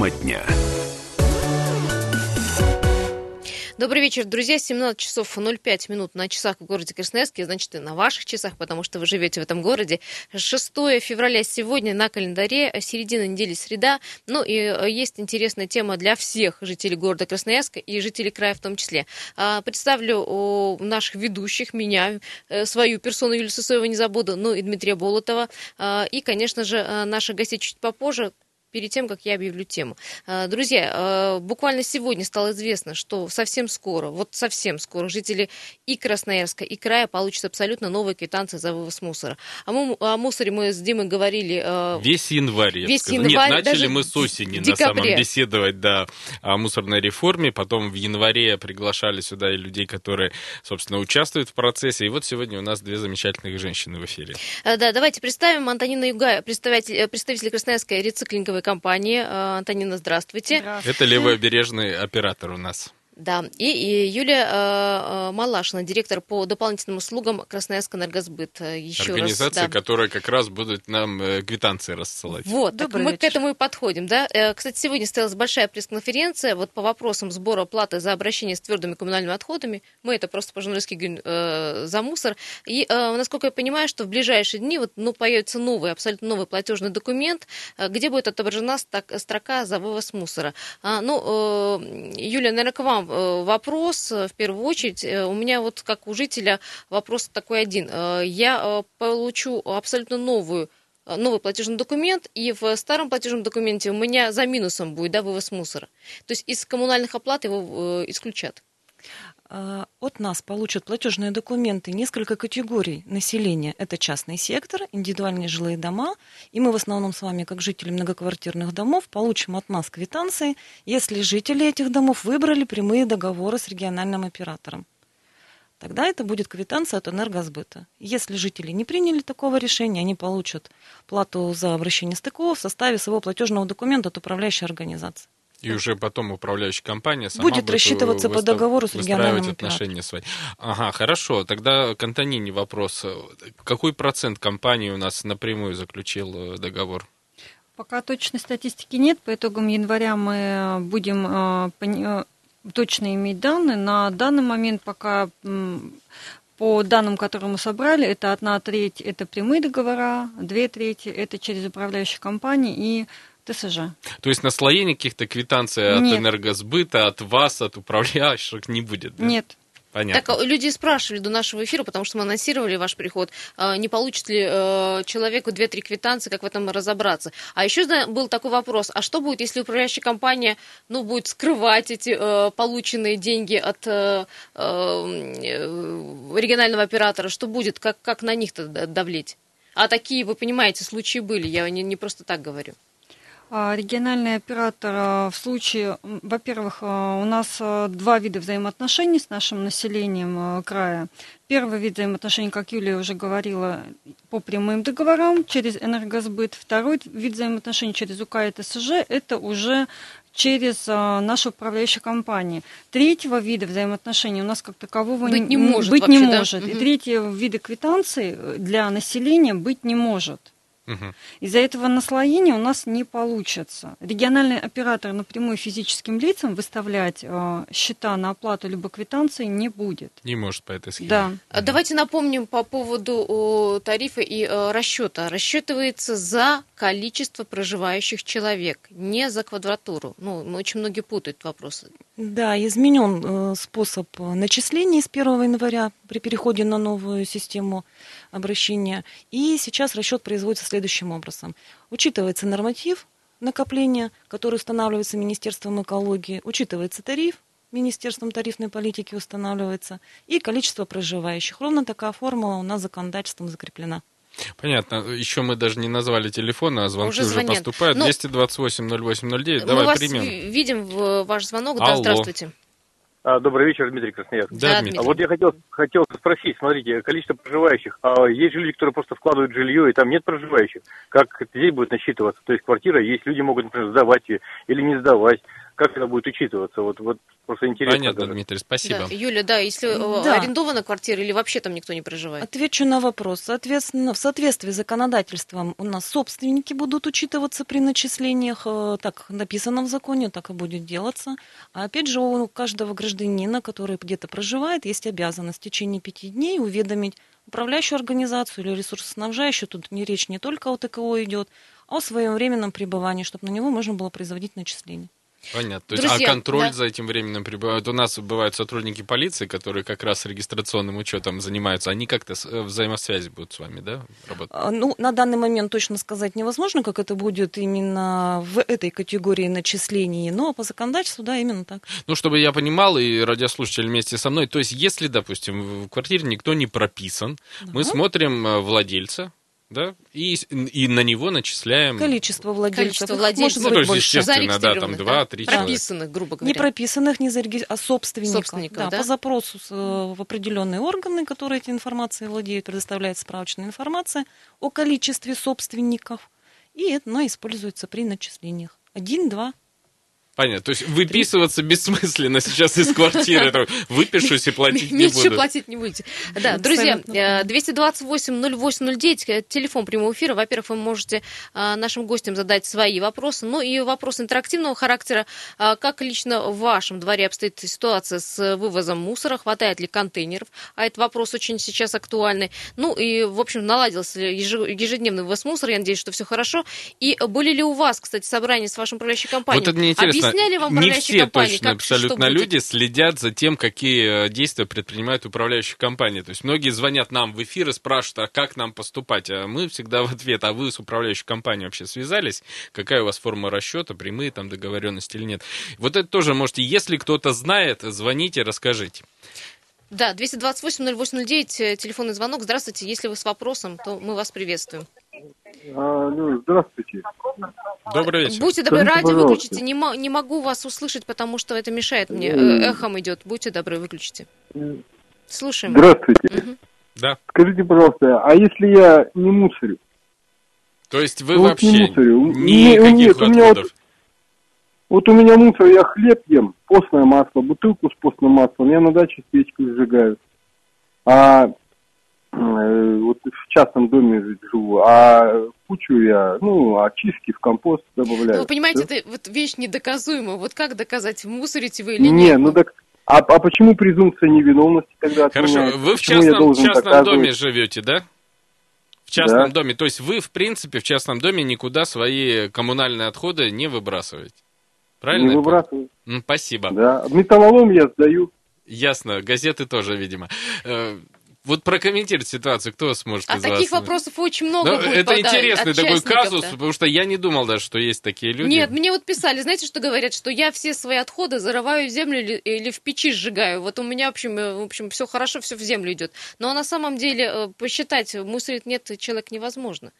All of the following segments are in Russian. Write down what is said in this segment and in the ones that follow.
Тема дня. Добрый вечер, друзья. 17 часов 05 минут на часах в городе Красноярске, значит, и на ваших часах, потому что вы живете в этом городе. 6 февраля сегодня на календаре, середина недели среда. Ну и э, есть интересная тема для всех жителей города Красноярска и жителей края в том числе. А, представлю наших ведущих, меня, э, свою персону Юлию Сысоева не забуду, ну и Дмитрия Болотова. А, и, конечно же, э, наши гости чуть попозже перед тем, как я объявлю тему. А, друзья, а, буквально сегодня стало известно, что совсем скоро, вот совсем скоро жители и Красноярска, и края получат абсолютно новые квитанции за вывоз мусора. А мы, о мусоре мы с Димой говорили... А, весь январь, я Весь январь, Нет, начали мы с осени, на самом беседовать, да, о мусорной реформе. Потом в январе приглашали сюда и людей, которые, собственно, участвуют в процессе. И вот сегодня у нас две замечательных женщины в эфире. Да, давайте представим Антонина Югая, представитель, представитель Красноярской рециклинговой компании. Э, Антонина, здравствуйте. здравствуйте. Это левобережный оператор у нас. Да, и, и Юлия э, э, Малашина, директор по дополнительным услугам Красноярск Энергосбыт. Э, еще Организация, раз, да. которая как раз будет нам э, квитанции рассылать. Вот, так мы вечер. к этому и подходим. Да? Э, кстати, сегодня состоялась большая пресс-конференция вот по вопросам сбора платы за обращение с твердыми коммунальными отходами. Мы это просто по-журналистски говорим э, за мусор. И, э, насколько я понимаю, что в ближайшие дни вот, ну, появится новый, абсолютно новый платежный документ, э, где будет отображена строка за вывоз мусора. А, ну, э, Юлия, наверное, к вам вопрос, э, в первую очередь, э, у меня вот как у жителя вопрос такой один. Я получу абсолютно новую новый платежный документ, и в старом платежном документе у меня за минусом будет да, вывоз мусора. То есть из коммунальных оплат его исключат. А, от нас получат платежные документы несколько категорий населения. Это частный сектор, индивидуальные жилые дома. И мы в основном с вами, как жители многоквартирных домов, получим от нас квитанции, если жители этих домов выбрали прямые договоры с региональным оператором. Тогда это будет квитанция от энергосбыта. Если жители не приняли такого решения, они получат плату за обращение стыков в составе своего платежного документа от управляющей организации. И уже потом управляющая компания сама будет, будет рассчитываться выстав... по договору с региональным отношения свои. Ага, хорошо. Тогда к Антонине вопрос. Какой процент компаний у нас напрямую заключил э, договор? Пока точной статистики нет. По итогам января мы будем э, э, точно иметь данные. На данный момент пока по данным, которые мы собрали, это одна треть это прямые договора, две трети это через управляющие компании и ТСЖ. То есть наслоения каких-то квитанций от Нет. энергосбыта, от вас, от управляющих не будет? Да? Нет. Понятно. Так люди спрашивали до нашего эфира, потому что мы анонсировали ваш приход, а, не получит ли э, человеку 2-3 квитанции, как в этом разобраться. А еще был такой вопрос, а что будет, если управляющая компания ну, будет скрывать эти э, полученные деньги от э, регионального оператора? Что будет, как, как на них-то давлеть? А такие, вы понимаете, случаи были, я не, не просто так говорю. А, региональный оператор а, в случае, во-первых, а, у нас два вида взаимоотношений с нашим населением края. Первый вид взаимоотношений, как Юлия уже говорила, по прямым договорам через энергосбыт. Второй вид взаимоотношений через УК и ТСЖ – это уже через а, нашу управляющую компанию. Третьего вида взаимоотношений у нас как такового быть не, может. Быть вообще, не может. Да? И третьего вида квитанции для населения быть не может. Угу. Из-за этого наслоения у нас не получится. Региональный оператор напрямую физическим лицам выставлять э, счета на оплату либо квитанции не будет. Не может по этой схеме. Да. Угу. Давайте напомним по поводу о, тарифа и э, расчета. Рассчитывается за количество проживающих человек, не за квадратуру. Ну, очень многие путают вопросы. Да, изменен э, способ начисления с 1 января при переходе на новую систему обращения. И сейчас расчет производится следующим образом. Учитывается норматив накопления, который устанавливается Министерством экологии, учитывается тариф, Министерством тарифной политики устанавливается, и количество проживающих. Ровно такая формула у нас законодательством закреплена. Понятно. Еще мы даже не назвали телефон, а звонки уже, уже поступают. Ну, 228-08-09. Давай мы примем. вас видим в ваш звонок. Алло. Да, здравствуйте. А, добрый вечер, Дмитрий Красноярский. Да, Дмитрий. А вот я хотел, хотел спросить, смотрите, количество проживающих. А есть же люди, которые просто вкладывают жилье, и там нет проживающих. Как здесь будет насчитываться? То есть квартира есть, люди могут, например, сдавать ее или не сдавать. Как это будет учитываться? Вот, вот просто интересно. Понятно, даже. Дмитрий, спасибо. Да. Юля, да, если э, да. арендована квартира или вообще там никто не проживает? Отвечу на вопрос. Соответственно, в соответствии с законодательством у нас собственники будут учитываться при начислениях. Э, так написано в законе, так и будет делаться. А опять же, у каждого гражданина, который где-то проживает, есть обязанность в течение пяти дней уведомить управляющую организацию или ресурсоснабжающую. Тут не речь не только о ТКО идет, а о своем временном пребывании, чтобы на него можно было производить начисление. Понятно. То есть, а контроль да. за этим временем пребывает. У нас бывают сотрудники полиции, которые как раз регистрационным учетом занимаются. Они как-то э, взаимосвязи будут с вами, да, работать? А, ну, на данный момент точно сказать невозможно, как это будет именно в этой категории начислений, но по законодательству, да, именно так. Ну, чтобы я понимал, и радиослушатели вместе со мной, то есть, если, допустим, в квартире никто не прописан, угу. мы смотрим э, владельца, да, и, и на него начисляем... Количество владельцев. Количество владельцев. Ну, то есть, естественно, да, там два-три да? Прописанных, грубо говоря. Не прописанных, не зарегистрированных, а собственников. собственников да, да? По запросу э, в определенные органы, которые эти информацией владеют, предоставляет справочная информация о количестве собственников. И но используется при начислениях. Один, два, Понятно. То есть выписываться бессмысленно сейчас из квартиры. Выпишусь и платить не буду. Ничего платить не будете. Да, друзья, 228-08-09, э, телефон прямого эфира. Во-первых, вы можете э, нашим гостям задать свои вопросы. Ну и вопрос интерактивного характера. Э, как лично в вашем дворе обстоит ситуация с вывозом мусора? Хватает ли контейнеров? А этот вопрос очень сейчас актуальный. Ну и, в общем, наладился ежедневный вывоз мусора. Я надеюсь, что все хорошо. И были ли у вас, кстати, собрания с вашей управляющей компанией? Вот это мне интересно объясняли вам не все компании, точно как, абсолютно люди следят за тем, какие э, действия предпринимают управляющие компании. То есть многие звонят нам в эфир и спрашивают, а как нам поступать? А мы всегда в ответ, а вы с управляющей компанией вообще связались? Какая у вас форма расчета, прямые там договоренности или нет? Вот это тоже можете, если кто-то знает, звоните, расскажите. Да, 228-0809, э, телефонный звонок. Здравствуйте, если вы с вопросом, то мы вас приветствуем. А, ну, здравствуйте. Добрый вечер. Будьте добры, Скажите, радио пожалуйста. выключите. Не, не могу вас услышать, потому что это мешает мне. Э, эхом идет. Будьте добры, выключите. Слушаем. Здравствуйте. Угу. Да. Скажите, пожалуйста, а если я не мусорю? То есть вы ну, вообще не мусорю. никаких нет, отходов? У меня вот, вот у меня мусор, я хлеб ем, постное масло, бутылку с постным маслом, я на даче свечку сжигаю. А вот в частном доме живу, а кучу я, ну, очистки в компост добавляю. Ну, вы понимаете, да? это вот вещь недоказуемая. Вот как доказать, мусорите вы или нет? Не, ну так, а, а почему презумпция невиновности тогда Хорошо, вы в частном, частном доме живете, да? В частном да. доме. То есть вы, в принципе, в частном доме никуда свои коммунальные отходы не выбрасываете. Правильно? Не выбрасываю. Ну, спасибо. Да. Металлолом я сдаю. Ясно. Газеты тоже, видимо. Вот прокомментировать ситуацию, кто сможет а из таких вас? вопросов очень много Но будет. Это пода- интересный такой казус, потому что я не думал даже, что есть такие люди. Нет, мне вот писали, знаете, что говорят, что я все свои отходы зарываю в землю или, или в печи сжигаю. Вот у меня, в общем, э, в общем, все хорошо, все в землю идет. Но на самом деле э, посчитать, мусорит нет человек невозможно.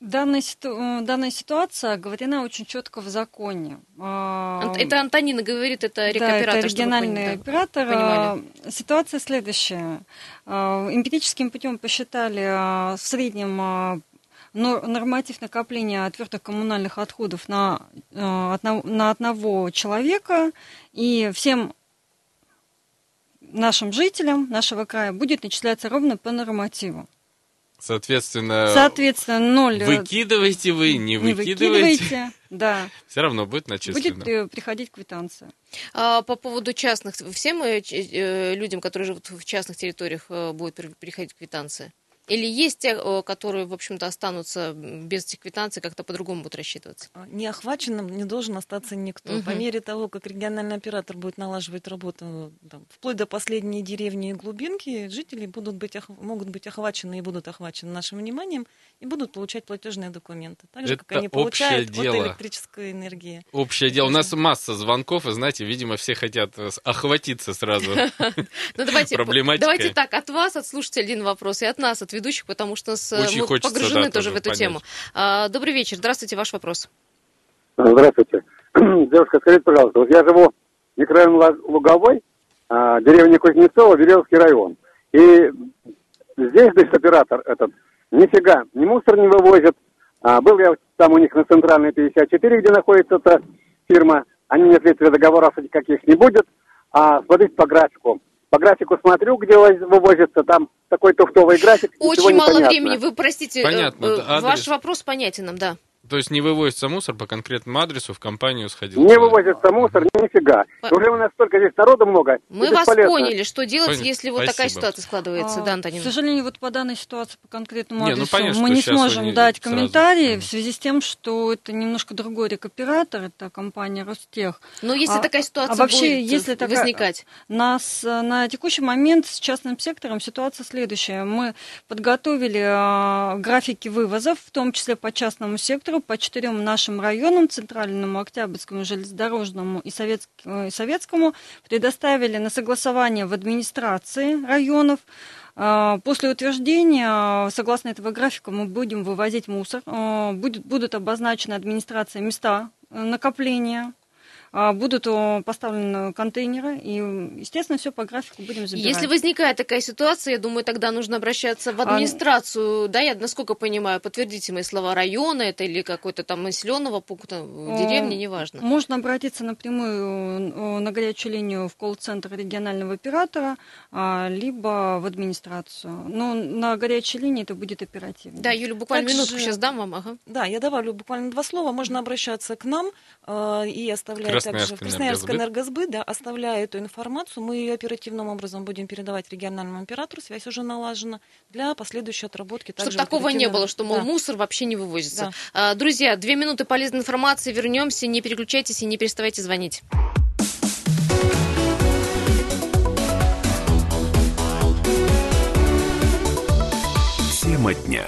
А, Данная, ситу... данная ситуация оговорена очень четко в законе. А, это Антонина говорит, это рекоператор. Да, это региональный оператор. Понимали. Ситуация следующая. А, эмпирическим путем посчитали а, в среднем норматив накопления твердых коммунальных отходов на, на одного человека, и всем нашим жителям нашего края будет начисляться ровно по нормативу. Соответственно, Соответственно, ноль. Э, выкидываете вы, не, не выкидываете. выкидываете. Да. Все равно будет начислено. Будет э, приходить квитанция. А, по поводу частных, всем э, людям, которые живут в частных территориях, будет приходить квитанция? Или есть те, которые, в общем-то, останутся без этих квитанций, как-то по-другому будут рассчитываться? А, не охваченным не должен остаться никто. Угу. По мере того, как региональный оператор будет налаживать работу там, вплоть до последней деревни и глубинки, жители будут быть, могут быть охвачены и будут охвачены нашим вниманием и будут получать платежные документы. Так же, Это как они получают дело. от электрической энергии. Общее дело. У нас масса звонков, и, знаете, видимо, все хотят э, охватиться сразу. Ну, давайте, давайте так, от вас, от слушателей один вопрос, и от нас, от ведущих, потому что Очень мы хочется, погружены да, тоже в эту понять. тему. А, добрый вечер, здравствуйте, ваш вопрос. Здравствуйте. Девушка, скажите, пожалуйста, вот я живу в микрорайон Луговой, а, деревня Кузнецова, Веревский район. И здесь, то есть, оператор этот, нифига, ни мусор не вывозит, А, был я там у них на центральной 54, где находится эта фирма. Они не ответили, договоров каких не будет. А смотрите по графику. По графику смотрю, где вывозится, там такой туфтовый график. Очень мало времени. Вы простите, Понятно, э, ваш вопрос понятен нам, да. То есть не вывозится мусор по конкретному адресу, в компанию сходил? Не вывозится мусор, нифига. По... Уже у нас столько здесь народу много. Мы вас поняли, что делать, Пон... если вот Спасибо. такая ситуация складывается, а, да, Антонина? К сожалению, вот по данной ситуации, по конкретному адресу, не, ну, понятно, мы не сможем не дать комментарии сразу. в связи с тем, что это немножко другой рекоператор, это компания Ростех. Но если а, такая ситуация а вообще, будет если такая, возникать? Нас, на текущий момент с частным сектором ситуация следующая. Мы подготовили э, графики вывозов, в том числе по частному сектору, примеру, по четырем нашим районам, Центральному, Октябрьскому, Железнодорожному и, Советскому, и Советскому, предоставили на согласование в администрации районов. А, после утверждения, согласно этого графика, мы будем вывозить мусор. А, будет, будут обозначены администрация места накопления а, будут поставлены контейнеры, и, естественно, все по графику будем забирать. Если возникает такая ситуация, я думаю, тогда нужно обращаться в а, администрацию, а... да, я насколько понимаю, подтвердите мои слова, района это или какой-то там населенного пункта, деревни, неважно. Можно обратиться напрямую на горячую линию в колл-центр регионального оператора, либо в администрацию. Но на горячей линии это будет оперативно. Да, Юля, буквально Также... минутку сейчас дам вам. Ага. Да, я добавлю буквально два слова. Можно обращаться к нам и оставлять также в Красноярск энергосбыт, да, оставляя эту информацию, мы ее оперативным образом будем передавать региональному оператору, связь уже налажена, для последующей отработки. Чтобы такого не было, что, мол, да. мусор вообще не вывозится. Да. А, друзья, две минуты полезной информации, вернемся, не переключайтесь и не переставайте звонить. Тема дня.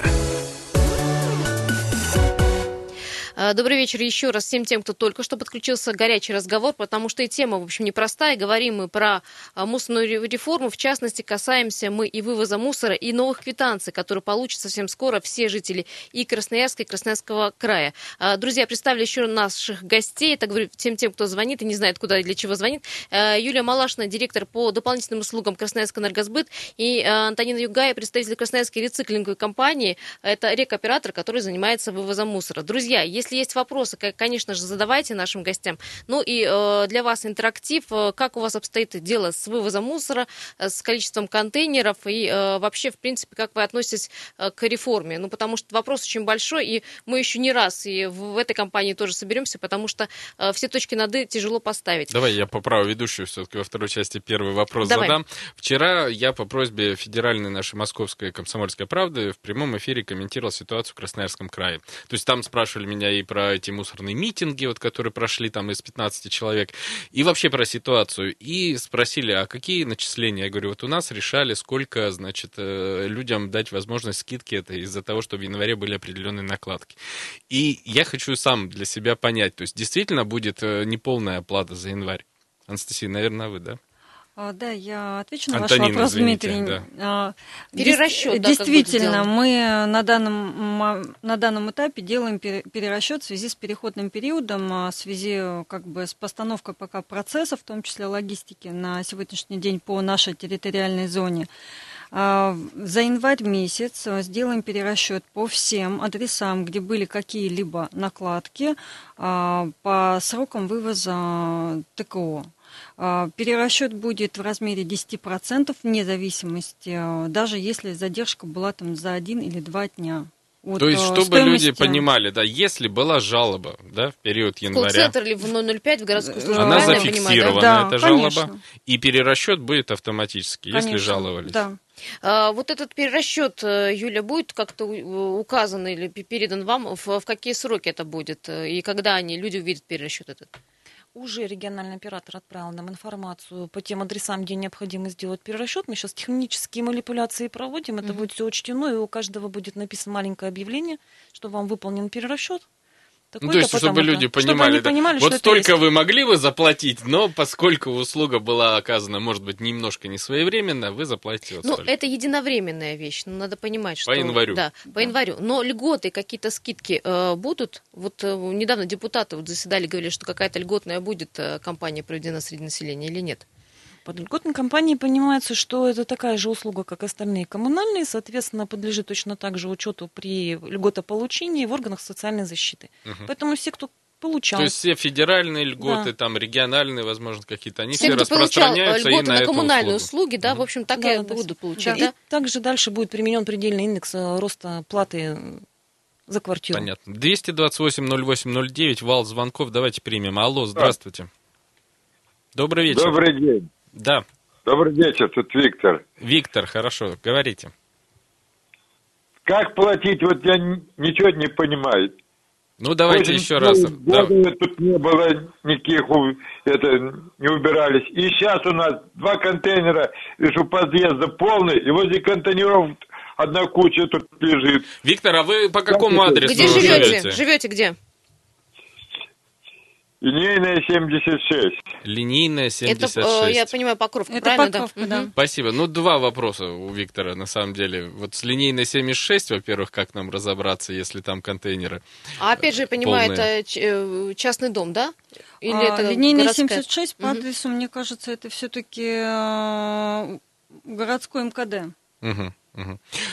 Добрый вечер еще раз всем тем, кто только что подключился. Горячий разговор, потому что и тема, в общем, непростая. Говорим мы про а, мусорную реформу. В частности, касаемся мы и вывоза мусора, и новых квитанций, которые получат совсем скоро все жители и Красноярска, и Красноярского края. А, друзья, представлю еще наших гостей. Это говорю всем тем, кто звонит и не знает, куда и для чего звонит. Юлия Малашина, директор по дополнительным услугам Красноярск энергосбыт, и Антонина Югая, представитель Красноярской рециклинговой компании. Это рекоператор, который занимается вывозом мусора. Друзья, если есть вопросы, конечно же, задавайте нашим гостям. Ну и э, для вас интерактив. Э, как у вас обстоит дело с вывозом мусора, э, с количеством контейнеров и вообще, в принципе, как вы относитесь к реформе? Ну, потому что вопрос очень большой, и мы еще не раз и в этой компании тоже соберемся, потому что все точки над «и» тяжело поставить. Давай я поправу ведущую все-таки во второй части первый вопрос Давай. задам. Вчера я по просьбе федеральной нашей московской комсомольской правды в прямом эфире комментировал ситуацию в Красноярском крае. То есть там спрашивали меня и про эти мусорные митинги, вот, которые прошли там из 15 человек, и вообще про ситуацию. И спросили, а какие начисления? Я говорю, вот у нас решали, сколько, значит, э, людям дать возможность скидки это из-за того, что в январе были определенные накладки. И я хочу сам для себя понять, то есть действительно будет э, неполная оплата за январь? Анастасия, наверное, вы, да? А, да, я отвечу на Антонина, ваш вопрос, извините, Дмитрий. Да. А, Перерасчет, да, Действительно, мы на данном, на данном этапе делаем перерасчет в связи с переходным периодом, а, в связи как бы с постановкой пока процесса, в том числе логистики на сегодняшний день по нашей территориальной зоне. За январь месяц сделаем перерасчет по всем адресам, где были какие-либо накладки по срокам вывоза ТКО. А, перерасчет будет в размере 10% вне зависимости, а, даже если задержка была там за один или два дня. Вот, То есть, чтобы стоимости... люди понимали, да, если была жалоба, да, в период января. Колл-центр или в 005 в городскую службу. Она зафиксирована, да? эта конечно. жалоба. И перерасчет будет автоматически, конечно, если жаловались. Да. А, вот этот перерасчет, э, Юля, будет как-то указан или передан вам, в, в какие сроки это будет? Э, и когда они, люди увидят перерасчет этот? Уже региональный оператор отправил нам информацию по тем адресам, где необходимо сделать перерасчет. Мы сейчас технические манипуляции проводим, это mm-hmm. будет все учтено, и у каждого будет написано маленькое объявление, что вам выполнен перерасчет. Ну, то есть, чтобы люди понимали, чтобы да. понимали вот столько вы могли бы заплатить, но поскольку услуга была оказана, может быть, немножко не своевременно, вы заплатите вот Ну, столько. это единовременная вещь, ну, надо понимать, что... По январю. Да, по да. январю. Но льготы, какие-то скидки э, будут? Вот э, недавно депутаты вот заседали, говорили, что какая-то льготная будет э, компания проведена среди населения или нет? Под льготной компанией понимается, что это такая же услуга, как остальные коммунальные, соответственно, подлежит точно так же учету при льготополучении в органах социальной защиты. Угу. Поэтому все, кто получал. То есть все федеральные льготы, да. там региональные, возможно, какие-то, они все, все распространяются льготы и на, на коммунальные услугу. услуги, да, в общем, так да, и да, будут получать. Да. И также дальше будет применен предельный индекс э, роста платы за квартиру. Понятно. 228-08-09, вал звонков, давайте примем. Алло, здравствуйте. Добрый вечер. Добрый день. Да. Добрый вечер, тут Виктор. Виктор, хорошо, говорите. Как платить, вот я ничего не понимаю. Ну, давайте Очень еще раз. Да. Тут не было никаких, это, не убирались. И сейчас у нас два контейнера, вижу, подъезда полный, и возле контейнеров одна куча тут лежит. Виктор, а вы по какому адресу где живете? живете? Живете где? Линейная 76. Линейная 76. Это, э, я понимаю, Покровка, Это правильно? Покровка, да? да. Спасибо. Ну, два вопроса у Виктора, на самом деле. Вот с линейной 76, во-первых, как нам разобраться, если там контейнеры А опять же, я понимаю, полные. это э, частный дом, да? Или а, это линейная городская? 76 по адресу, угу. мне кажется, это все-таки э, городской МКД. Угу.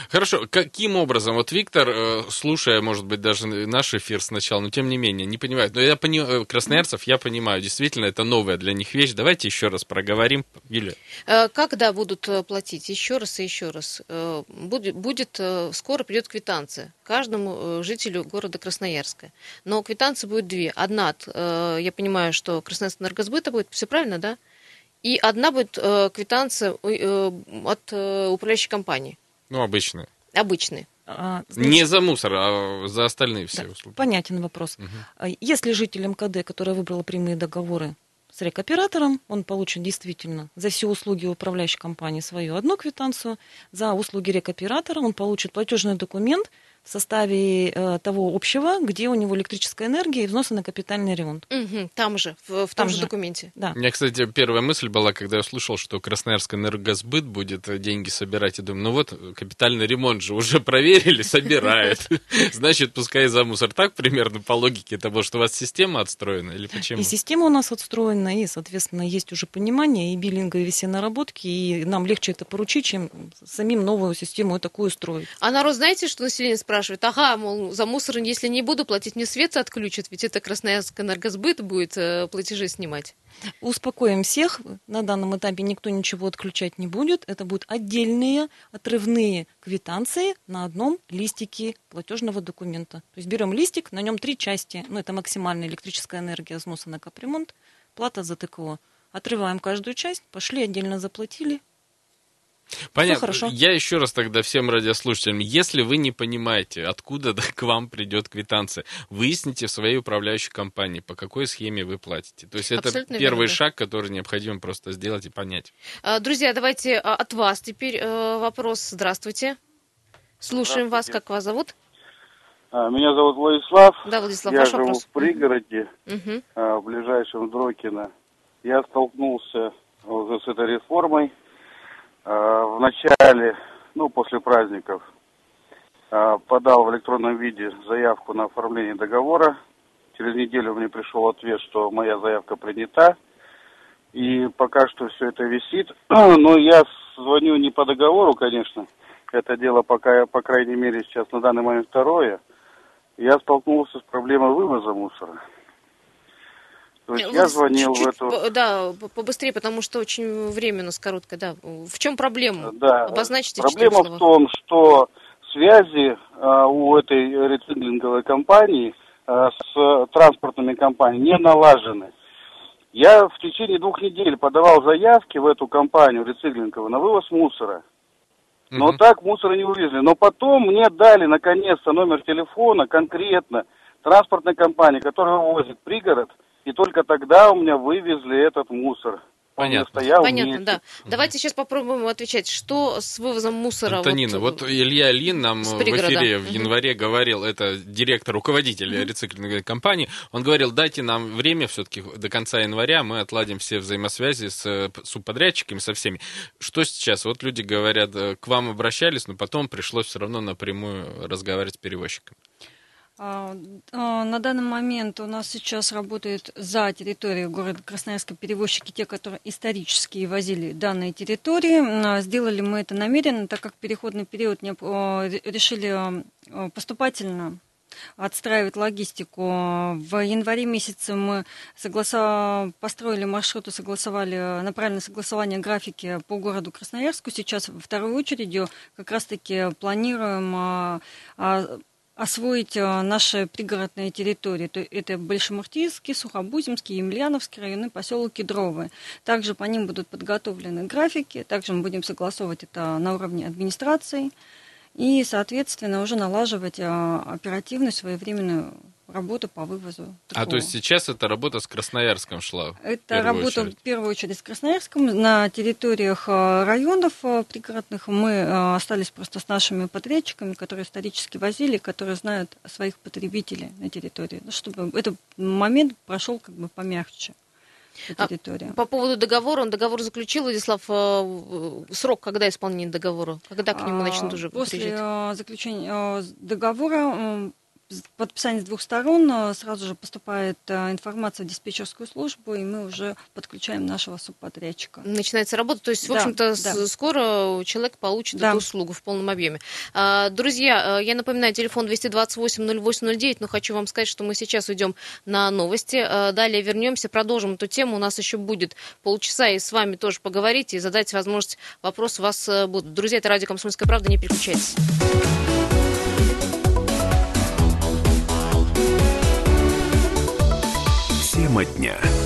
Хорошо, каким образом, вот Виктор, э, слушая, может быть, даже наш эфир сначала, но тем не менее, не понимает. Но я понимаю, э, красноярцев я понимаю, действительно, это новая для них вещь. Давайте еще раз проговорим, Юлия. Э, когда будут платить? Еще раз и еще раз. Будет, будет скоро придет квитанция каждому жителю города Красноярска. Но квитанции будет две. Одна, я понимаю, что Красноярск энергосбыта будет, все правильно, да? И одна будет квитанция от управляющей компании. Ну, обычные. Обычные. А, значит, не за мусор, а за остальные все да, услуги. Понятен вопрос. Угу. Если житель МКД, который выбрал прямые договоры с рекоператором, он получит действительно за все услуги управляющей компании свою одну квитанцию, за услуги рекоператора он получит платежный документ – в составе э, того общего, где у него электрическая энергия и взносы на капитальный ремонт. Угу, там же, в, в том там же документе. Да. У меня, кстати, первая мысль была, когда я услышал, что Красноярск энергосбыт будет э, деньги собирать, и думаю, ну вот, капитальный ремонт же уже проверили, собирает. Значит, пускай за мусор. Так примерно по логике того, что у вас система отстроена или почему? И система у нас отстроена, и, соответственно, есть уже понимание и биллинговые все наработки, и нам легче это поручить, чем самим новую систему такую строить. А народ, знаете, что население спрашивает? Спрашивает, ага, мол, за мусор, если не буду платить, мне свет отключат, ведь это Красноярск энергосбыт будет э, платежи снимать. Успокоим всех, на данном этапе никто ничего отключать не будет, это будут отдельные отрывные квитанции на одном листике платежного документа. То есть берем листик, на нем три части, ну это максимальная электрическая энергия, взноса на капремонт, плата за ТКО. Отрываем каждую часть, пошли, отдельно заплатили, Понятно. хорошо. Я еще раз тогда всем радиослушателям, если вы не понимаете, откуда к вам придет квитанция, выясните в своей управляющей компании, по какой схеме вы платите. То есть это Абсолютно первый верно. шаг, который необходимо просто сделать и понять. А, друзья, давайте а, от вас теперь э, вопрос. Здравствуйте. Слушаем Здравствуйте. вас. Как вас зовут? А, меня зовут Владислав. Да, Владислав, Я ваш живу вопрос. в пригороде, угу. в ближайшем Дрокино. Я столкнулся уже с этой реформой в начале, ну, после праздников, э, подал в электронном виде заявку на оформление договора. Через неделю мне пришел ответ, что моя заявка принята. И пока что все это висит. Но я звоню не по договору, конечно. Это дело пока, по крайней мере, сейчас на данный момент второе. Я столкнулся с проблемой вывоза мусора. То есть я звонил чуть-чуть, в эту... Да, побыстрее, потому что очень время у нас короткое. Да. В чем проблема? Да. Обозначьте Проблема в том, что связи а, у этой рециклинговой компании а, с транспортными компаниями не налажены. Я в течение двух недель подавал заявки в эту компанию рециклинговую на вывоз мусора. Но угу. так мусора не вывезли. Но потом мне дали наконец-то номер телефона конкретно транспортной компании, которая вывозит пригород – и только тогда у меня вывезли этот мусор. Понятно. стоял Понятно, вместе. да. Угу. Давайте сейчас попробуем отвечать, что с вывозом мусора. Антонина, вот, вот Илья Лин нам в эфире в январе угу. говорил, это директор, руководитель угу. рециклинговой компании, он говорил, дайте нам время все-таки до конца января, мы отладим все взаимосвязи с э, субподрядчиками, со всеми. Что сейчас? Вот люди говорят, э, к вам обращались, но потом пришлось все равно напрямую разговаривать с перевозчиком. А, а, на данный момент у нас сейчас работают за территорией города Красноярска перевозчики, те, которые исторически возили данные территории. А, сделали мы это намеренно, так как переходный период решили поступательно отстраивать логистику. В январе месяце мы согласо... построили маршруты, согласовали направленное согласование графики по городу Красноярску. Сейчас второй очередью как раз-таки планируем освоить э, наши пригородные территории. Это Большемуртийский, Сухобузимский, Емельяновский районы, поселок Кедровый. Также по ним будут подготовлены графики, также мы будем согласовывать это на уровне администрации и, соответственно, уже налаживать э, оперативную своевременную работа по вывозу. Такого. А то есть сейчас это работа с Красноярском шла? Это работа очередь. в первую очередь с Красноярском. На территориях э, районов э, пригородных мы э, остались просто с нашими подрядчиками, которые исторически возили, которые знают своих потребителей на территории, ну, чтобы этот момент прошел как бы помягче. По, а по поводу договора, он договор заключил, Владислав, срок, когда исполнение договора? Когда к нему начнут уже После приезжать? заключения договора подписание с двух сторон э, сразу же поступает э, информация в диспетчерскую службу, и мы уже подключаем нашего субподрядчика. Начинается работа, то есть, в общем-то, да. скоро человек получит да. эту услугу в полном объеме. А, друзья, э, я напоминаю, телефон 228-0809, но хочу вам сказать, что мы сейчас уйдем на новости. Далее вернемся, продолжим эту тему. У нас еще будет полчаса, и с вами тоже поговорить, и задать возможность вопрос у вас будут. Друзья, это радио «Комсомольская правда», не переключайтесь. Тема дня.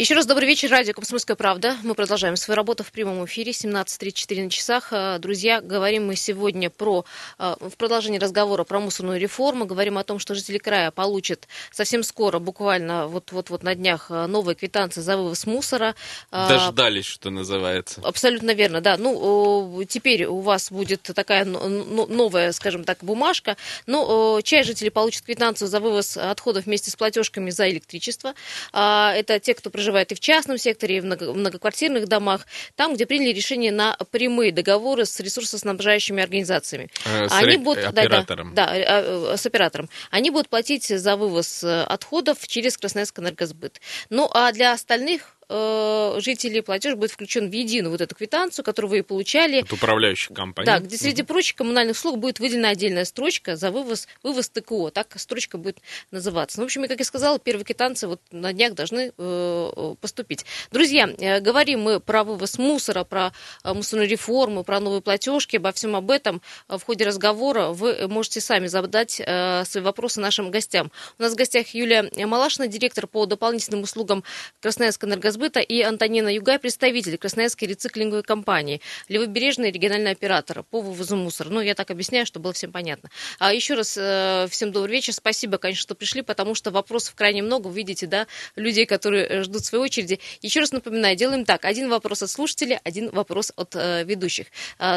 Еще раз добрый вечер, радио «Комсомольская правда». Мы продолжаем свою работу в прямом эфире, 17.34 на часах. Э, друзья, говорим мы сегодня про, э, в продолжении разговора про мусорную реформу. Говорим о том, что жители края получат совсем скоро, буквально вот-вот-вот на днях, э, новые квитанции за вывоз мусора. Дождались, что называется. Абсолютно верно, да. Ну, теперь у вас будет такая новая, скажем так, бумажка. Но часть жителей получат квитанцию за вывоз отходов вместе с платежками за электричество. А, это те, кто проживает проживают и в частном секторе, и в многоквартирных домах, там, где приняли решение на прямые договоры с ресурсоснабжающими организациями. Э, с Они будут, оператором. Да, да, э, э, с оператором. Они будут платить за вывоз отходов через Красноярск энергосбыт. Ну, а для остальных э, жителей платеж будет включен в единую вот эту квитанцию, которую вы и получали. От управляющей компании. Да, где среди прочих коммунальных услуг будет выделена отдельная строчка за вывоз, вывоз ТКО. Так строчка будет называться. Ну, в общем, как я сказала, первые квитанции вот на днях должны э, поступить. Друзья, э, говорим мы про вывоз мусора, про э, мусорную реформу, про новые платежки. Обо всем об этом э, в ходе разговора вы можете сами задать э, свои вопросы нашим гостям. У нас в гостях Юлия Малашина, директор по дополнительным услугам Красноярска энергосбыта сбыта, и Антонина Югай, представитель Красноярской рециклинговой компании, левобережный региональный оператор по вывозу мусора. Ну, я так объясняю, чтобы было всем понятно. А еще раз э, всем добрый вечер. Спасибо, конечно, что пришли, потому что вопросов крайне много. Вы видите, да, людей, которые э, ждут своей очереди. Еще раз напоминаю, делаем так. Один вопрос от слушателей, один вопрос от э, ведущих.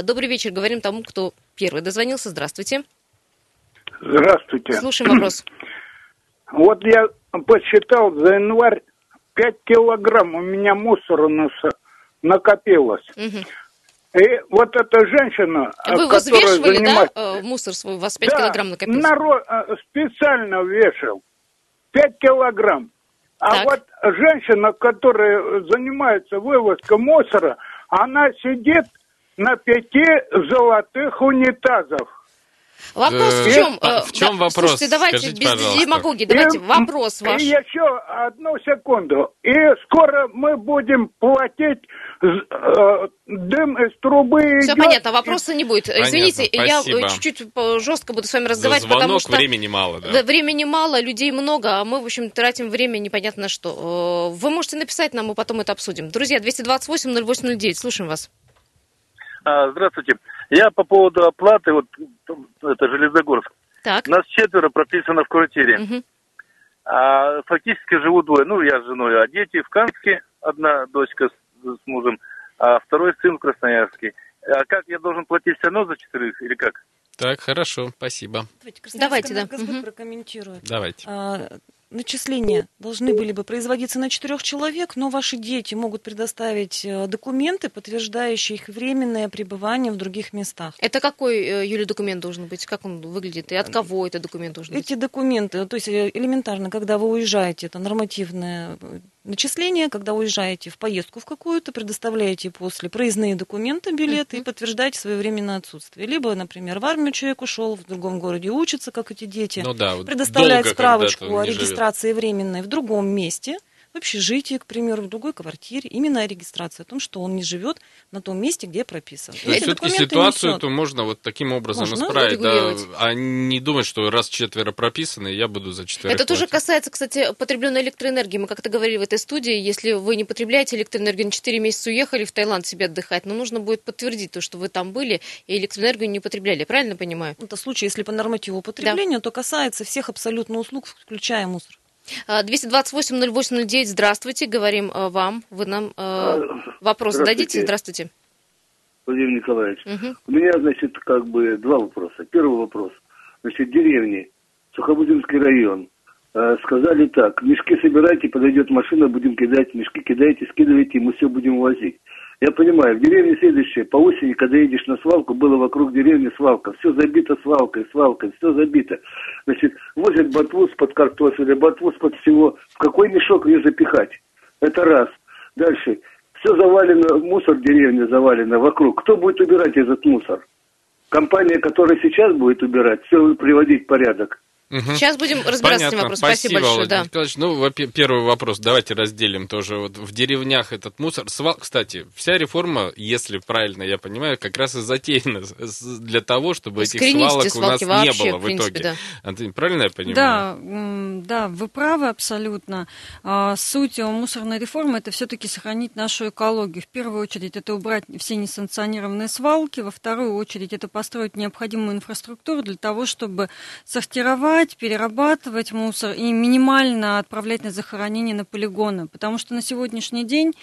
Добрый вечер. Говорим тому, кто первый дозвонился. Здравствуйте. Здравствуйте. Слушаем вопрос. Вот я посчитал за январь 5 килограмм у меня мусора накопилось. Угу. И вот эта женщина, Вы которая занимает... да, э, мусор свой, у вас 5 да, килограмм накопилось? народ э, специально вешал. 5 килограмм. А так. вот женщина, которая занимается вывозкой мусора, она сидит на пяти золотых унитазах. Вопрос в чем? А, в чем вопрос? Слушайте, давайте без демагогии, давайте вопрос ваш. И еще одну секунду. И скоро мы будем платить э, дым из трубы. Все понятно, вопроса не будет. Извините, я чуть-чуть жестко буду с вами разговаривать, потому что времени мало, да? Времени мало, людей много, а мы, в общем, тратим время непонятно что. Вы можете написать нам, мы потом это обсудим. Друзья, 228-0809, слушаем вас. А, здравствуйте. Я по поводу оплаты, вот это Железногорск. Так. Нас четверо прописано в квартире. Угу. А фактически живут двое. Ну, я с женой, а дети в Канске, одна дочка с, с мужем, а второй сын в Красноярске. А как я должен платить все равно за четырех или как? Так, хорошо, спасибо. Давайте, да. Угу. прокомментирует. Давайте. А, начисления должны были бы производиться на четырех человек, но ваши дети могут предоставить э, документы, подтверждающие их временное пребывание в других местах. Это какой, э, Юля, документ должен быть? Как он выглядит? И от кого этот документ должен быть? Эти документы, то есть э, элементарно, когда вы уезжаете, это нормативное начисление, когда уезжаете в поездку в какую-то, предоставляете после проездные документы, билеты uh-huh. и подтверждаете свое временное отсутствие. Либо, например, в армию человек ушел, в другом городе учится, как эти дети, ну, да, предоставляет справочку о регистрации живет. временной в другом месте – в общежитии, к примеру, в другой квартире, именно о регистрации, о том, что он не живет на том месте, где прописан. То есть все-таки ситуацию то можно вот таким образом можно исправить, да, а не думать, что раз четверо прописаны, я буду за четверо. Это тоже касается, кстати, потребленной электроэнергии. Мы как-то говорили в этой студии, если вы не потребляете электроэнергию, на 4 месяца уехали в Таиланд себе отдыхать, но нужно будет подтвердить то, что вы там были и электроэнергию не потребляли, правильно понимаю? Это случай, если по нормативу потребления, да. то касается всех абсолютно услуг, включая мусор. 228-08-09, здравствуйте, говорим э, вам, вы нам э, а, вопрос зададите, здравствуйте. Владимир Николаевич, угу. у меня, значит, как бы два вопроса. Первый вопрос, значит, деревни, Сухобудинский район, э, сказали так, мешки собирайте, подойдет машина, будем кидать, мешки кидайте, скидывайте, мы все будем возить. Я понимаю, в деревне следующее, по осени, когда едешь на свалку, было вокруг деревни свалка, все забито свалкой, свалкой, все забито. Значит, возят ботву под картофеля, ботву под всего. В какой мешок ее запихать? Это раз. Дальше. Все завалено, мусор в деревне завалено вокруг. Кто будет убирать этот мусор? Компания, которая сейчас будет убирать, все приводить в порядок. Угу. Сейчас будем разбираться Понятно. с этим вопросом. Спасибо, Спасибо большое. Да. Николаевич. Ну, первый вопрос, давайте разделим тоже. Вот в деревнях этот мусор. Свал... Кстати, вся реформа, если правильно я понимаю, как раз и затеяна для того, чтобы этих свалок у нас не было в, принципе, итоге. Да. Антон, правильно я понимаю? Да, да, вы правы абсолютно. А, суть мусорной реформы это все-таки сохранить нашу экологию. В первую очередь это убрать все несанкционированные свалки, во вторую очередь это построить необходимую инфраструктуру для того, чтобы сортировать сжигать, перерабатывать мусор и минимально отправлять на захоронение на полигоны. Потому что на сегодняшний день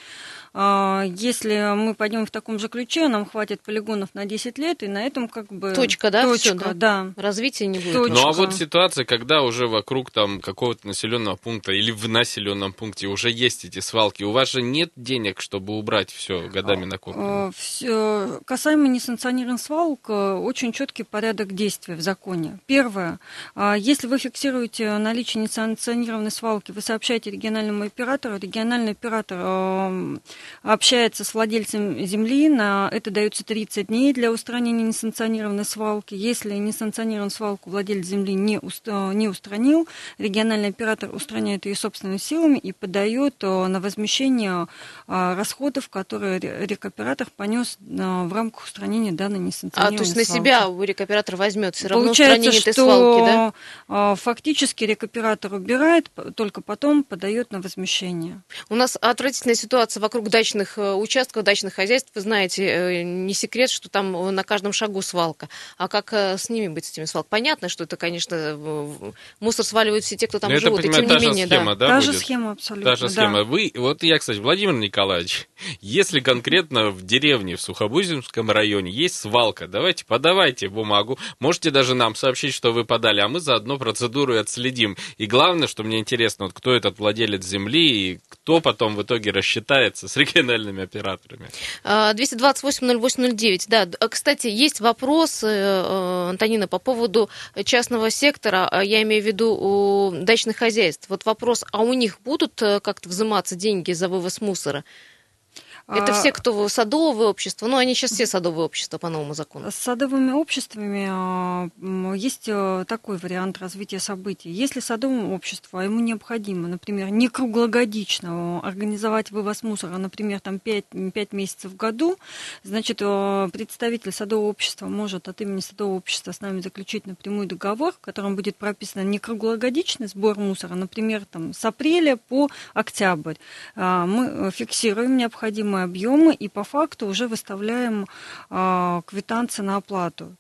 если мы пойдем в таком же ключе, нам хватит полигонов на 10 лет, и на этом как бы... Точка, да? Точка, Всё, да? да. Развития не будет. Точка. Ну а вот ситуация, когда уже вокруг там какого-то населенного пункта или в населенном пункте уже есть эти свалки, у вас же нет денег, чтобы убрать все годами накопленное? Все, касаемо несанкционированных свалок, э, очень четкий порядок действий в законе. Первое, а, если вы фиксируете наличие несанкционированной свалки, вы сообщаете региональному оператору, региональный оператор э, общается с владельцем земли, на это дается 30 дней для устранения несанкционированной свалки. Если несанкционированную свалку владелец земли не, уст, не устранил, региональный оператор устраняет ее собственными силами и подает э, на возмещение э, расходов, которые рекоператор понес э, в рамках устранения данной несанкционированной А, то есть свалки. на себя рекоператор возьмет все равно Получается, устранение этой свалки, да? фактически рекоператор убирает, только потом подает на возмещение. У нас отвратительная ситуация вокруг дачных э, участков, дачных хозяйств, вы знаете, э, не секрет, что там э, на каждом шагу свалка. А как с ними быть, с этими свалками? Понятно, что это, конечно, мусор сваливают все те, кто там Но живут, это, и тем не менее, схема, да. да та же схема абсолютно. Та же схема. Да. Вы, вот я, кстати, Владимир Николаевич, если конкретно в деревне, в Сухобузинском районе есть свалка, давайте подавайте бумагу, можете даже нам сообщить, что вы подали, а мы заодно процедуру и отследим. И главное, что мне интересно, вот кто этот владелец земли и кто потом в итоге рассчитается с региональными операторами. 228-08-09. Да, а, кстати, есть вопрос, э, Антонина, по поводу частного сектора, а я имею в виду дачных хозяйств. Вот вопрос, а у них будут э, как-то взиматься деньги за вывоз мусора? Это а, все, кто садовое общество, ну, они сейчас все садовые общества по новому закону. С садовыми обществами а, есть э, такой вариант развития событий. Если садовому обществу а ему необходимо, например, не круглогодично организовать вывоз мусора, например, там 5, 5 месяцев в году, значит, э, представитель садового общества может от имени садового общества с нами заключить напрямую договор, в котором будет прописано не круглогодичный сбор мусора, например, там, с апреля по октябрь. Мы фиксируем необходимое необходимые объемы и по факту уже выставляем э, квитанции на оплату.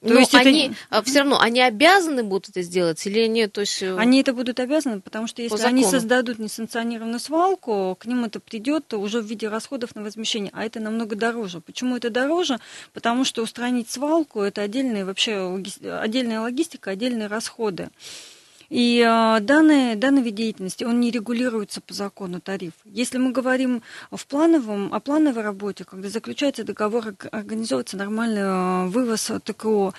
То Но есть они это... все равно они обязаны будут это сделать или нет? То есть... Э, они это будут обязаны, потому что если они создадут несанкционированную свалку, к ним это придет уже в виде расходов на возмещение, а это намного дороже. Почему это дороже? Потому что устранить свалку это отдельная вообще отдельная логистика, отдельные расходы. И э, данный, данный вид деятельности, он не регулируется по закону тариф. Если мы говорим в плановом, о плановой работе, когда заключается договор, организовывается нормальный вывоз ТКО,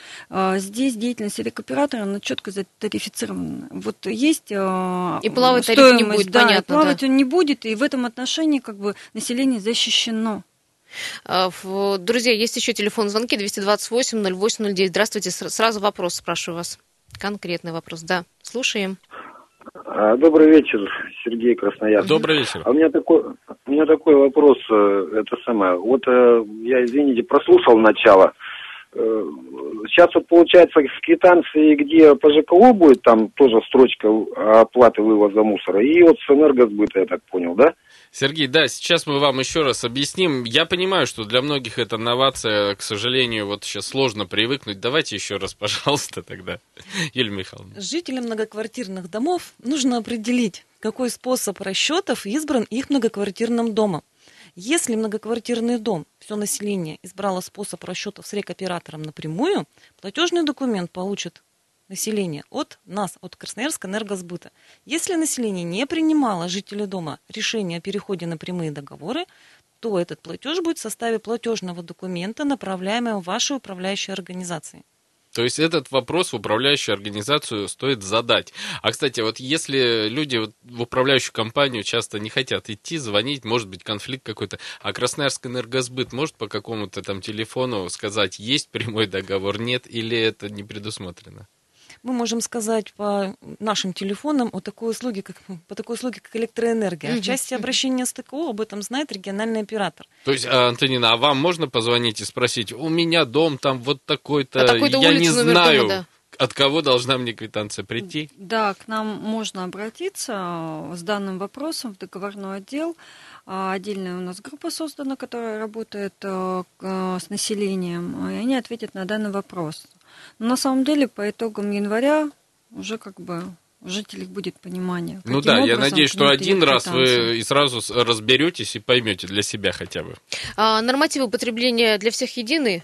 здесь деятельность рекоператора, она четко затарифицирована. Вот есть и плавать тариф не будет, да, понятно. Плавать да. он не будет, и в этом отношении как бы население защищено. А, друзья, есть еще телефон звонки 228-08-09. Здравствуйте. Сразу вопрос спрашиваю вас. Конкретный вопрос. Да, слушаем. А, добрый вечер, Сергей Красноярский. Добрый вечер. А у меня такой, у меня такой вопрос, э, это самое. Вот э, я, извините, прослушал начало. Сейчас вот получается в квитанции, где по ЖКО будет, там тоже строчка оплаты вывоза мусора, и вот с энергосбыта, я так понял, да? Сергей, да, сейчас мы вам еще раз объясним. Я понимаю, что для многих это новация, к сожалению, вот сейчас сложно привыкнуть. Давайте еще раз, пожалуйста, тогда, Юлия Михайловна. Жителям многоквартирных домов нужно определить, какой способ расчетов избран их многоквартирным домом. Если многоквартирный дом, все население избрало способ расчетов с рекоператором напрямую, платежный документ получит населения от нас, от Красноярска энергосбыта. Если население не принимало, жители дома, решение о переходе на прямые договоры, то этот платеж будет в составе платежного документа, направляемого вашей управляющей организации. То есть этот вопрос в управляющую организацию стоит задать. А, кстати, вот если люди в управляющую компанию часто не хотят идти, звонить, может быть конфликт какой-то, а Красноярск энергосбыт может по какому-то там телефону сказать, есть прямой договор, нет, или это не предусмотрено? Мы можем сказать по нашим телефонам о такой услуге, как, по такой услуге, как электроэнергия. А в части обращения с ТКО об этом знает региональный оператор. То есть, а, Антонина, а вам можно позвонить и спросить, у меня дом там вот такой-то, а я не знаю. Дома, да. От кого должна мне квитанция прийти? Да, к нам можно обратиться с данным вопросом в договорной отдел. А, отдельная у нас группа создана, которая работает с населением, и они ответят на данный вопрос. Но на самом деле по итогам января уже как бы у жителей будет понимание. Ну да, я надеюсь, что один раз вы и сразу разберетесь и поймете для себя хотя бы. А, нормативы потребления для всех едины?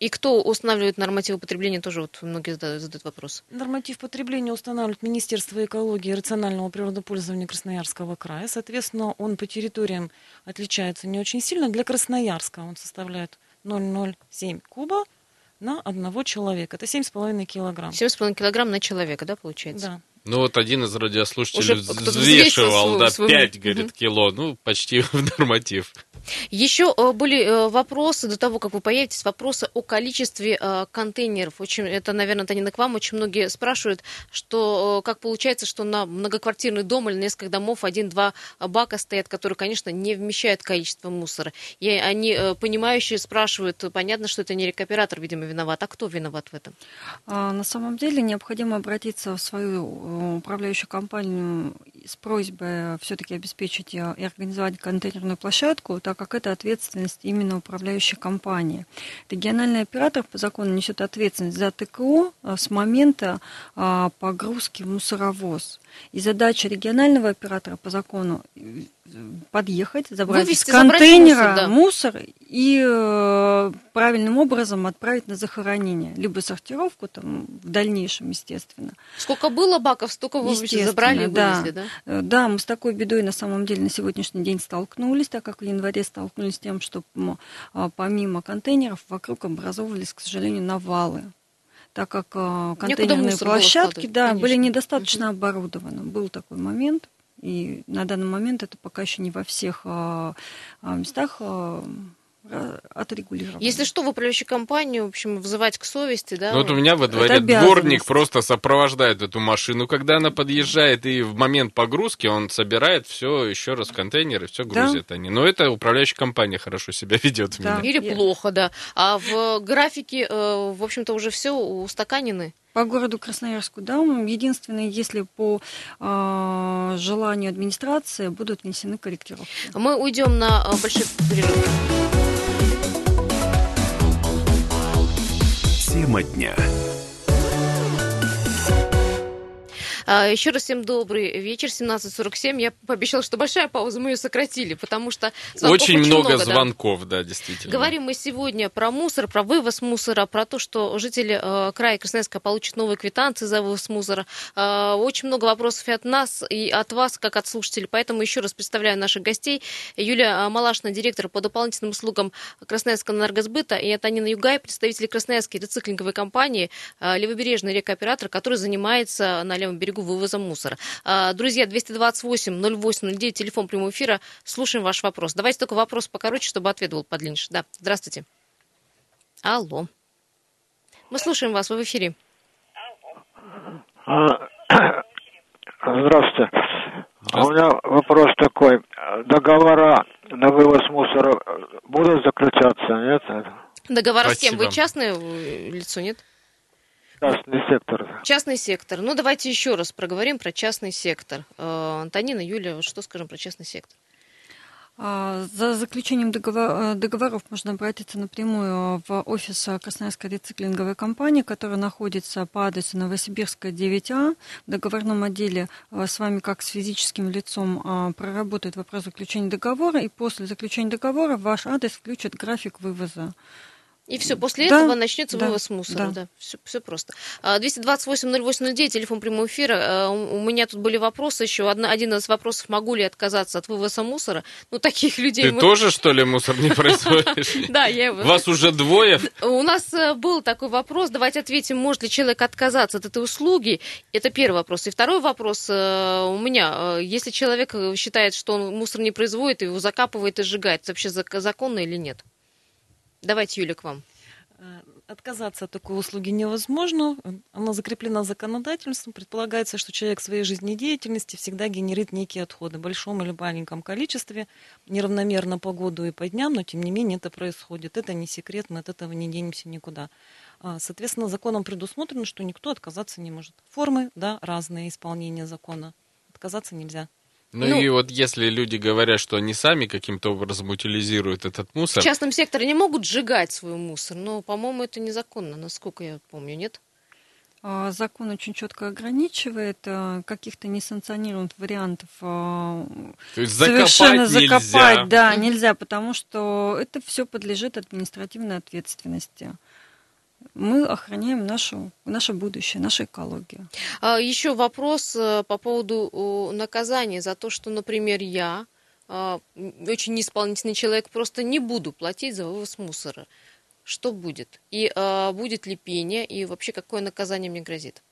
И кто устанавливает нормативы потребления, тоже вот многие задают, задают вопрос. Норматив потребления устанавливает Министерство экологии и рационального природопользования Красноярского края. Соответственно, он по территориям отличается не очень сильно. Для Красноярска он составляет 0,07 куба на одного человека. Это 7,5 килограмм. 7,5 килограмм на человека, да, получается? Да. Ну вот один из радиослушателей взвешивал, да, 5, говорит, угу. кило, ну почти в норматив. Еще э, были э, вопросы до того, как вы появитесь, вопросы о количестве э, контейнеров. Очень, это, наверное, не к вам. Очень многие спрашивают, что как получается, что на многоквартирный дом или несколько домов один-два бака стоят, которые, конечно, не вмещают количество мусора. И они, понимающие, спрашивают, понятно, что это не рекоператор, видимо, виноват. А кто виноват в этом? А, на самом деле необходимо обратиться в свою управляющую компанию с просьбой все-таки обеспечить и организовать контейнерную площадку, так как это ответственность именно управляющей компании. Региональный оператор по закону несет ответственность за ТКО а, с момента а, погрузки в мусоровоз. И задача регионального оператора по закону э, подъехать, забрать Вывести, из контейнера мусор, да. мусор и э, правильным образом отправить на захоронение, либо сортировку там в дальнейшем, естественно. Сколько было баков, столько вы забрали и вывезли, да? Да? Э, да, мы с такой бедой на самом деле на сегодняшний день столкнулись, так как в январе столкнулись с тем, что а, помимо контейнеров вокруг образовывались, к сожалению, навалы так как э, контейнерные площадки да, были недостаточно угу. оборудованы. Был такой момент, и на данный момент это пока еще не во всех э, местах э, отрегулировано. Если что, в управляющую компанию, в общем, вызывать к совести, да? Ну, вот у меня во дворе дворник просто сопровождает эту машину, когда она подъезжает, и в момент погрузки он собирает все еще раз в контейнеры, все грузят да. они. Но это управляющая компания хорошо себя ведет. Да. Или Я... плохо, да. А в графике, э, в общем-то, уже все устаканены? По городу Красноярску, да, единственное, если по э, желанию администрации будут внесены корректировки. Мы уйдем на э, большой перерыв. Тема дня. Еще раз всем добрый вечер, 17.47. Я пообещала, что большая пауза, мы ее сократили, потому что очень, очень много, много звонков, да. да, действительно. Говорим мы сегодня про мусор, про вывоз мусора, про то, что жители э, края Красноярска получат новые квитанции за вывоз мусора. Э, очень много вопросов и от нас, и от вас, как от слушателей. Поэтому еще раз представляю наших гостей. Юлия Малашина, директор по дополнительным услугам Красноярского энергосбыта, и это Нина Югай, представитель Красноярской рециклинговой компании, э, левобережный рекооператор, который занимается на левом берегу вывозом мусора. Э, друзья, 228 08 09, телефон прямого эфира. Слушаем ваш вопрос. Давайте только вопрос покороче, чтобы ответ был подлиннее. Да, здравствуйте. Алло. Мы слушаем вас, вы в эфире. А, здравствуйте. А у меня вопрос такой. Договора на вывоз мусора будут заключаться, нет? Договора Спасибо. с кем? Вы частное э, лицо, нет? Частный сектор. Частный сектор. Ну, давайте еще раз проговорим про частный сектор. Э, Антонина, Юля, что скажем про частный сектор? А, за заключением договор, договоров можно обратиться напрямую в офис Красноярской рециклинговой компании, которая находится по адресу Новосибирская 9А. В договорном отделе с вами, как с физическим лицом, а, проработает вопрос заключения договора, и после заключения договора ваш адрес включит график вывоза. И все, после да, этого начнется да, вывоз мусора. Да. Да, все, все просто. 228-0809, телефон прямого эфира. А, у меня тут были вопросы еще. Одна, один из вопросов, могу ли отказаться от вывоза мусора? Ну, таких людей... Ты мы... тоже, что ли, мусор не производишь? Да, я... Вас уже двое? У нас э, был такой вопрос. Давайте ответим, может ли человек отказаться от этой услуги? Это первый вопрос. И второй вопрос э, у меня. Э, если человек считает, что он мусор не производит, его закапывает и сжигает, это вообще законно или нет? Давайте, Юля, к вам. Э, отказаться от такой услуги невозможно. Она закреплена законодательством. Предполагается, что человек в своей жизнедеятельности всегда генерит некие отходы в большом или маленьком количестве, неравномерно по году и по дням, но тем не менее это происходит. Это не секрет, мы от этого не денемся никуда. А, соответственно, законом предусмотрено, что никто отказаться не может. Формы, да, разные исполнения закона. Отказаться нельзя. Ну, ну и вот если люди говорят, что они сами каким-то образом утилизируют этот мусор... В частном секторе не могут сжигать свой мусор, но, по-моему, это незаконно, насколько я помню, нет? А, закон очень четко ограничивает а, каких-то несанкционированных вариантов. А, То есть совершенно закопать, закопать да, нельзя, потому что это все подлежит административной ответственности мы охраняем нашу, наше будущее, нашу экологию. А, еще вопрос э, по поводу наказания за то, что, например, я, а, очень неисполнительный человек, просто не буду платить за вывоз мусора. Что будет? И а, будет ли пение? И вообще, какое наказание мне грозит?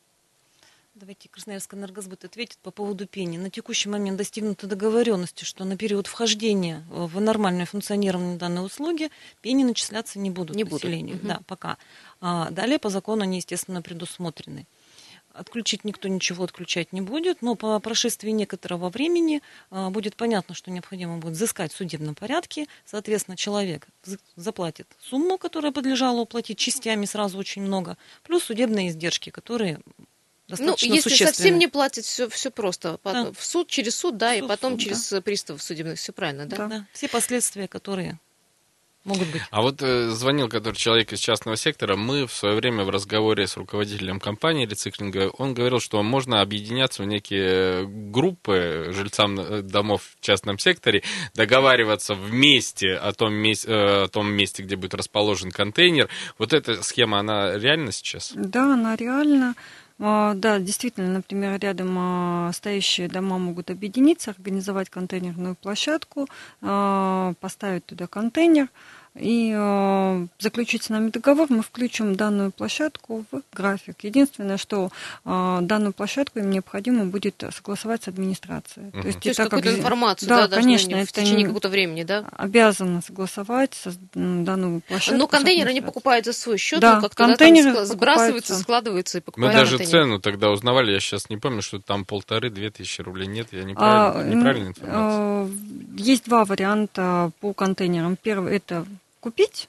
Давайте Красноярский энергосбыт ответит по поводу пени. На текущий момент достигнута договоренности, что на период вхождения в нормальное функционирование данной услуги пени начисляться не будут не населению. Будут. Да, пока. А далее по закону они, естественно, предусмотрены. Отключить никто ничего отключать не будет, но по прошествии некоторого времени а, будет понятно, что необходимо будет взыскать в судебном порядке. Соответственно, человек заплатит сумму, которая подлежала уплатить частями, сразу очень много, плюс судебные издержки, которые ну, если совсем не платит, все, все просто. Да. В суд, через суд, да, суд, и потом суд, через да. приставов судебных. Все правильно, да? да? Да, все последствия, которые могут быть. А вот э, звонил который человек из частного сектора. Мы в свое время в разговоре с руководителем компании рециклинга, он говорил, что можно объединяться в некие группы жильцам э, домов в частном секторе, договариваться вместе о том, месте, э, о том месте, где будет расположен контейнер. Вот эта схема, она реальна сейчас? Да, она реальна. А, да, действительно, например, рядом а, стоящие дома могут объединиться, организовать контейнерную площадку, а, поставить туда контейнер, и э, заключить с нами договор, мы включим данную площадку в график. Единственное, что э, данную площадку им необходимо будет согласовать с администрацией. Угу. То есть, То есть какую-то как... информацию, да, да конечно, в течение какого-то времени, да? Обязаны согласовать со, данную площадку. Но контейнеры они покупают за свой счет, да, как контейнеры да, сбрасываются, складываются и покупают. Мы даже контейнер. цену тогда узнавали, я сейчас не помню, что там полторы-две тысячи рублей. Нет, я неправильно, а, неправильно информация. Есть два варианта по контейнерам. Первый это купить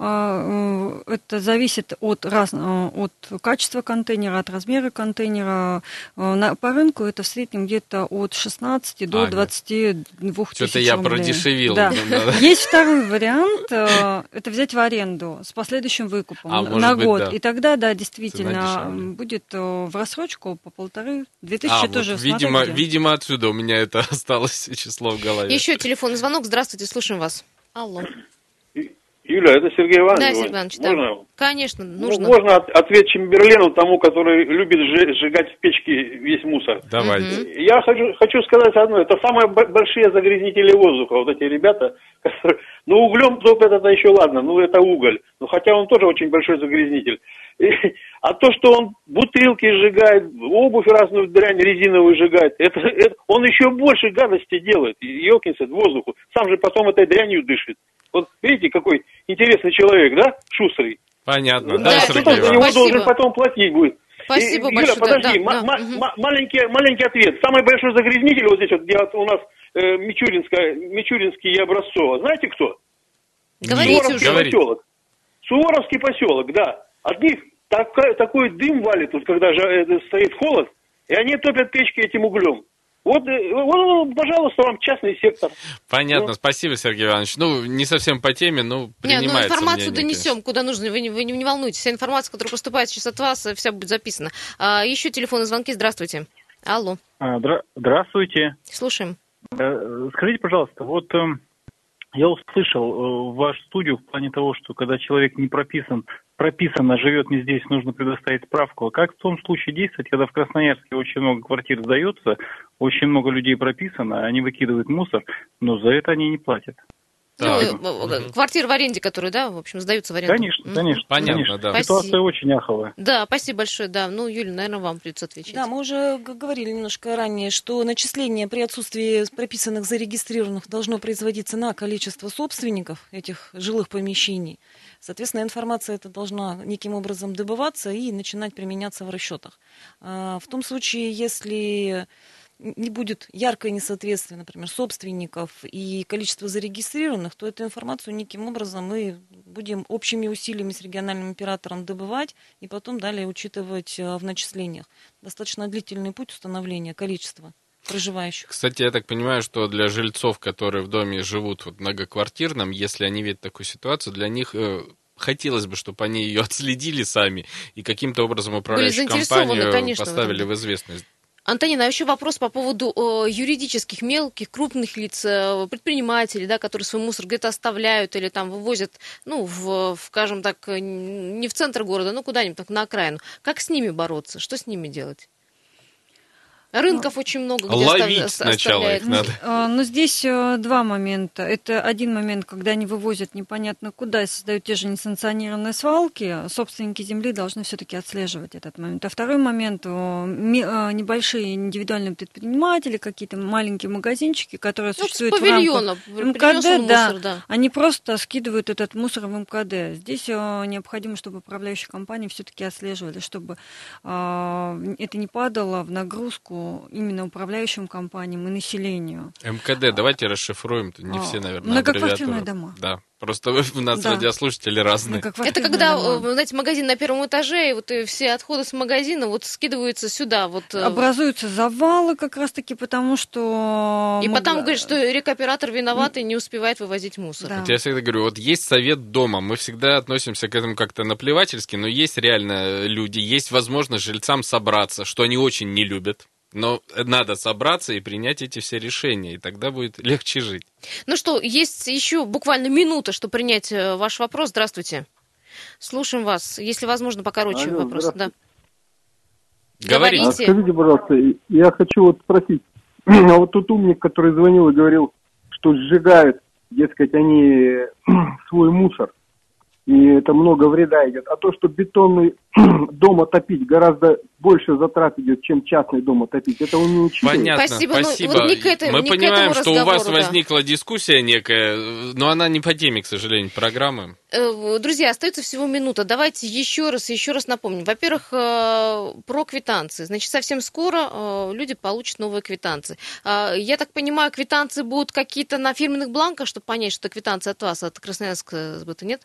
А, это зависит от, раз, от качества контейнера, от размера контейнера. По рынку это в среднем где-то от 16 до а, 22 тысяч Что-то я продешевил. Да. Есть второй вариант, это взять в аренду с последующим выкупом а, на год. Быть, да. И тогда, да, действительно, будет в рассрочку по полторы, две тысячи а, тоже. Вот, видимо, видимо, отсюда у меня это осталось число в голове. Еще телефонный звонок. Здравствуйте, слушаем вас. Алло. Юля, это Сергей Иванович. Да, Сергей Иванович, можно? да. Конечно, ну, нужно. Ну, можно ответ Чемберлену, тому, который любит сжигать в печке весь мусор. Давайте. Угу. Я хочу, хочу сказать одно. Это самые большие загрязнители воздуха, вот эти ребята. Которые, ну, углем топят, это еще ладно, ну, это уголь. Ну, хотя он тоже очень большой загрязнитель. И, а то, что он бутылки сжигает, обувь разную дрянь резиновую сжигает, это, это, он еще больше гадости делает. Елкинсет воздуху. Сам же потом этой дрянью дышит. Вот видите, какой интересный человек, да, шустрый. Понятно, да, да Сергей за него Спасибо. должен потом платить будет. Спасибо и, большое. Юля, подожди, да, да. Угу. маленький, маленький ответ. Самый большой загрязнитель вот здесь вот, где у нас э, Мичуринская, Мичуринский и Образцово. Знаете кто? Говорите Суворовский уже. поселок. Суворовский поселок, да. От них такой, такой дым валит, вот, когда же, э, стоит холод, и они топят печки этим углем. Вот, э, вот, пожалуйста, вам частный сектор. Понятно, ну. спасибо, Сергей Иванович. Ну, не совсем по теме, но принимается Нет, ну информацию мнение, донесем, конечно. куда нужно, вы не, вы не волнуйтесь. Вся информация, которая поступает сейчас от вас, вся будет записана. А, еще телефонные звонки, здравствуйте. Алло. А, здра- здравствуйте. Слушаем. Э, скажите, пожалуйста, вот э, я услышал э, вашу студию в плане того, что когда человек не прописан прописано «живет не здесь, нужно предоставить справку». А как в том случае действовать, когда в Красноярске очень много квартир сдается, очень много людей прописано, они выкидывают мусор, но за это они не платят? Ну, да. квартиры в аренде, которые, да, в общем, сдаются в аренду. Конечно, конечно. Понятно, конечно. да. Ситуация спасибо. очень аховая. Да, спасибо большое, да. Ну, Юля, наверное, вам придется отвечать. Да, мы уже говорили немножко ранее, что начисление при отсутствии прописанных зарегистрированных должно производиться на количество собственников этих жилых помещений. Соответственно, информация эта должна неким образом добываться и начинать применяться в расчетах. А, в том случае, если не будет яркое несоответствие, например, собственников и количество зарегистрированных, то эту информацию неким образом мы будем общими усилиями с региональным оператором добывать и потом далее учитывать а, в начислениях. Достаточно длительный путь установления количества проживающих. Кстати, я так понимаю, что для жильцов, которые в доме живут вот многоквартирном, если они видят такую ситуацию, для них э, хотелось бы, чтобы они ее отследили сами и каким-то образом управляющую компанию конечно, поставили в, в известность. Антонина, а еще вопрос по поводу э, юридических, мелких, крупных лиц, э, предпринимателей, да, которые свой мусор где-то оставляют или там вывозят, ну, в, в, скажем так, не в центр города, но куда-нибудь так на окраину. Как с ними бороться? Что с ними делать? Рынков ну, очень много. Где Ловить остав... сначала их надо. А, но здесь э, два момента. Это один момент, когда они вывозят непонятно куда, создают те же несанкционированные свалки. Собственники земли должны все-таки отслеживать этот момент. А второй момент, небольшие индивидуальные предприниматели, какие-то маленькие магазинчики, которые ну, существуют в рамках МКД, да, мусор, да, они просто скидывают этот мусор в МКД. Здесь необходимо, чтобы управляющие компании все-таки отслеживали, чтобы это не падало в нагрузку именно управляющим компаниям и населению. МКД, давайте расшифруем, не а, все, наверное, Многоквартирные дома. Да, Просто у нас да. радиослушатели разные. Это когда, дома. Э, знаете, магазин на первом этаже, и вот и все отходы с магазина вот скидываются сюда. Вот. Э, Образуются завалы как раз-таки, потому что... И мы... потом говорят, что рекоператор виноват и не успевает вывозить мусор. Да. Вот я всегда говорю, вот есть совет дома, мы всегда относимся к этому как-то наплевательски, но есть реально люди, есть возможность жильцам собраться, что они очень не любят. Но надо собраться и принять эти все решения, и тогда будет легче жить. Ну что, есть еще буквально минута, чтобы принять э, ваш вопрос. Здравствуйте. Слушаем вас. Если возможно, покороче Алло, вопрос. Да. Говорите. А скажите, пожалуйста, я хочу вот спросить. А вот тот умник, который звонил и говорил, что сжигают, дескать, они свой мусор и это много вреда идет. А то, что бетонный дом отопить гораздо больше затрат идет, чем частный дом отопить, это он не учитывает. Понятно, спасибо. Ну, спасибо. Ну, вот не к этой, Мы не понимаем, что у вас да. возникла дискуссия некая, но она не по теме, к сожалению, программы. Э, друзья, остается всего минута. Давайте еще раз, еще раз напомним. Во-первых, э, про квитанции. Значит, совсем скоро э, люди получат новые квитанции. Я так понимаю, квитанции будут какие-то на фирменных бланках, чтобы понять, что это квитанция от вас, от Красноярска сбыта, нет?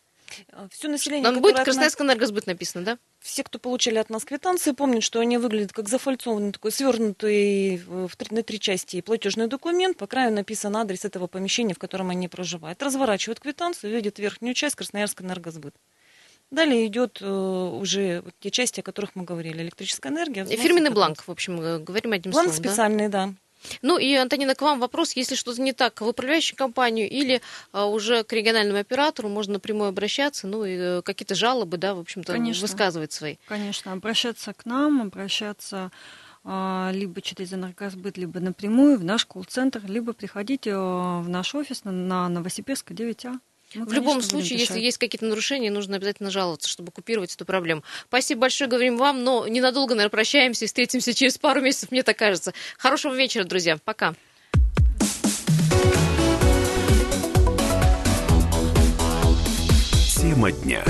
Все население, Там будет Красноярская энергосбыт написано, да? Все, кто получили от нас квитанции, помнят, что они выглядят как зафальцованный, такой свернутый в три, на три части платежный документ. По краю написан адрес этого помещения, в котором они проживают. Разворачивают квитанцию, видят верхнюю часть Красноярская энергосбыт. Далее идет э, уже те части, о которых мы говорили. Электрическая энергия. Фирменный бланк, в общем, э, говорим одним бланк словом. Бланк специальный, да. да. Ну и, Антонина, к вам вопрос, если что-то не так в управляющую компанию или а, уже к региональному оператору можно напрямую обращаться, ну и э, какие-то жалобы, да, в общем-то, Конечно. высказывать свои. Конечно, обращаться к нам, обращаться а, либо через энергосбыт, либо напрямую в наш колл-центр, либо приходите э, в наш офис на, на Новосибирска 9А. Мы, в любом случае, если есть какие-то нарушения, нужно обязательно жаловаться, чтобы купировать эту проблему. Спасибо большое, говорим вам, но ненадолго, наверное, прощаемся и встретимся через пару месяцев, мне так кажется. Хорошего вечера, друзья. Пока. Тема дня.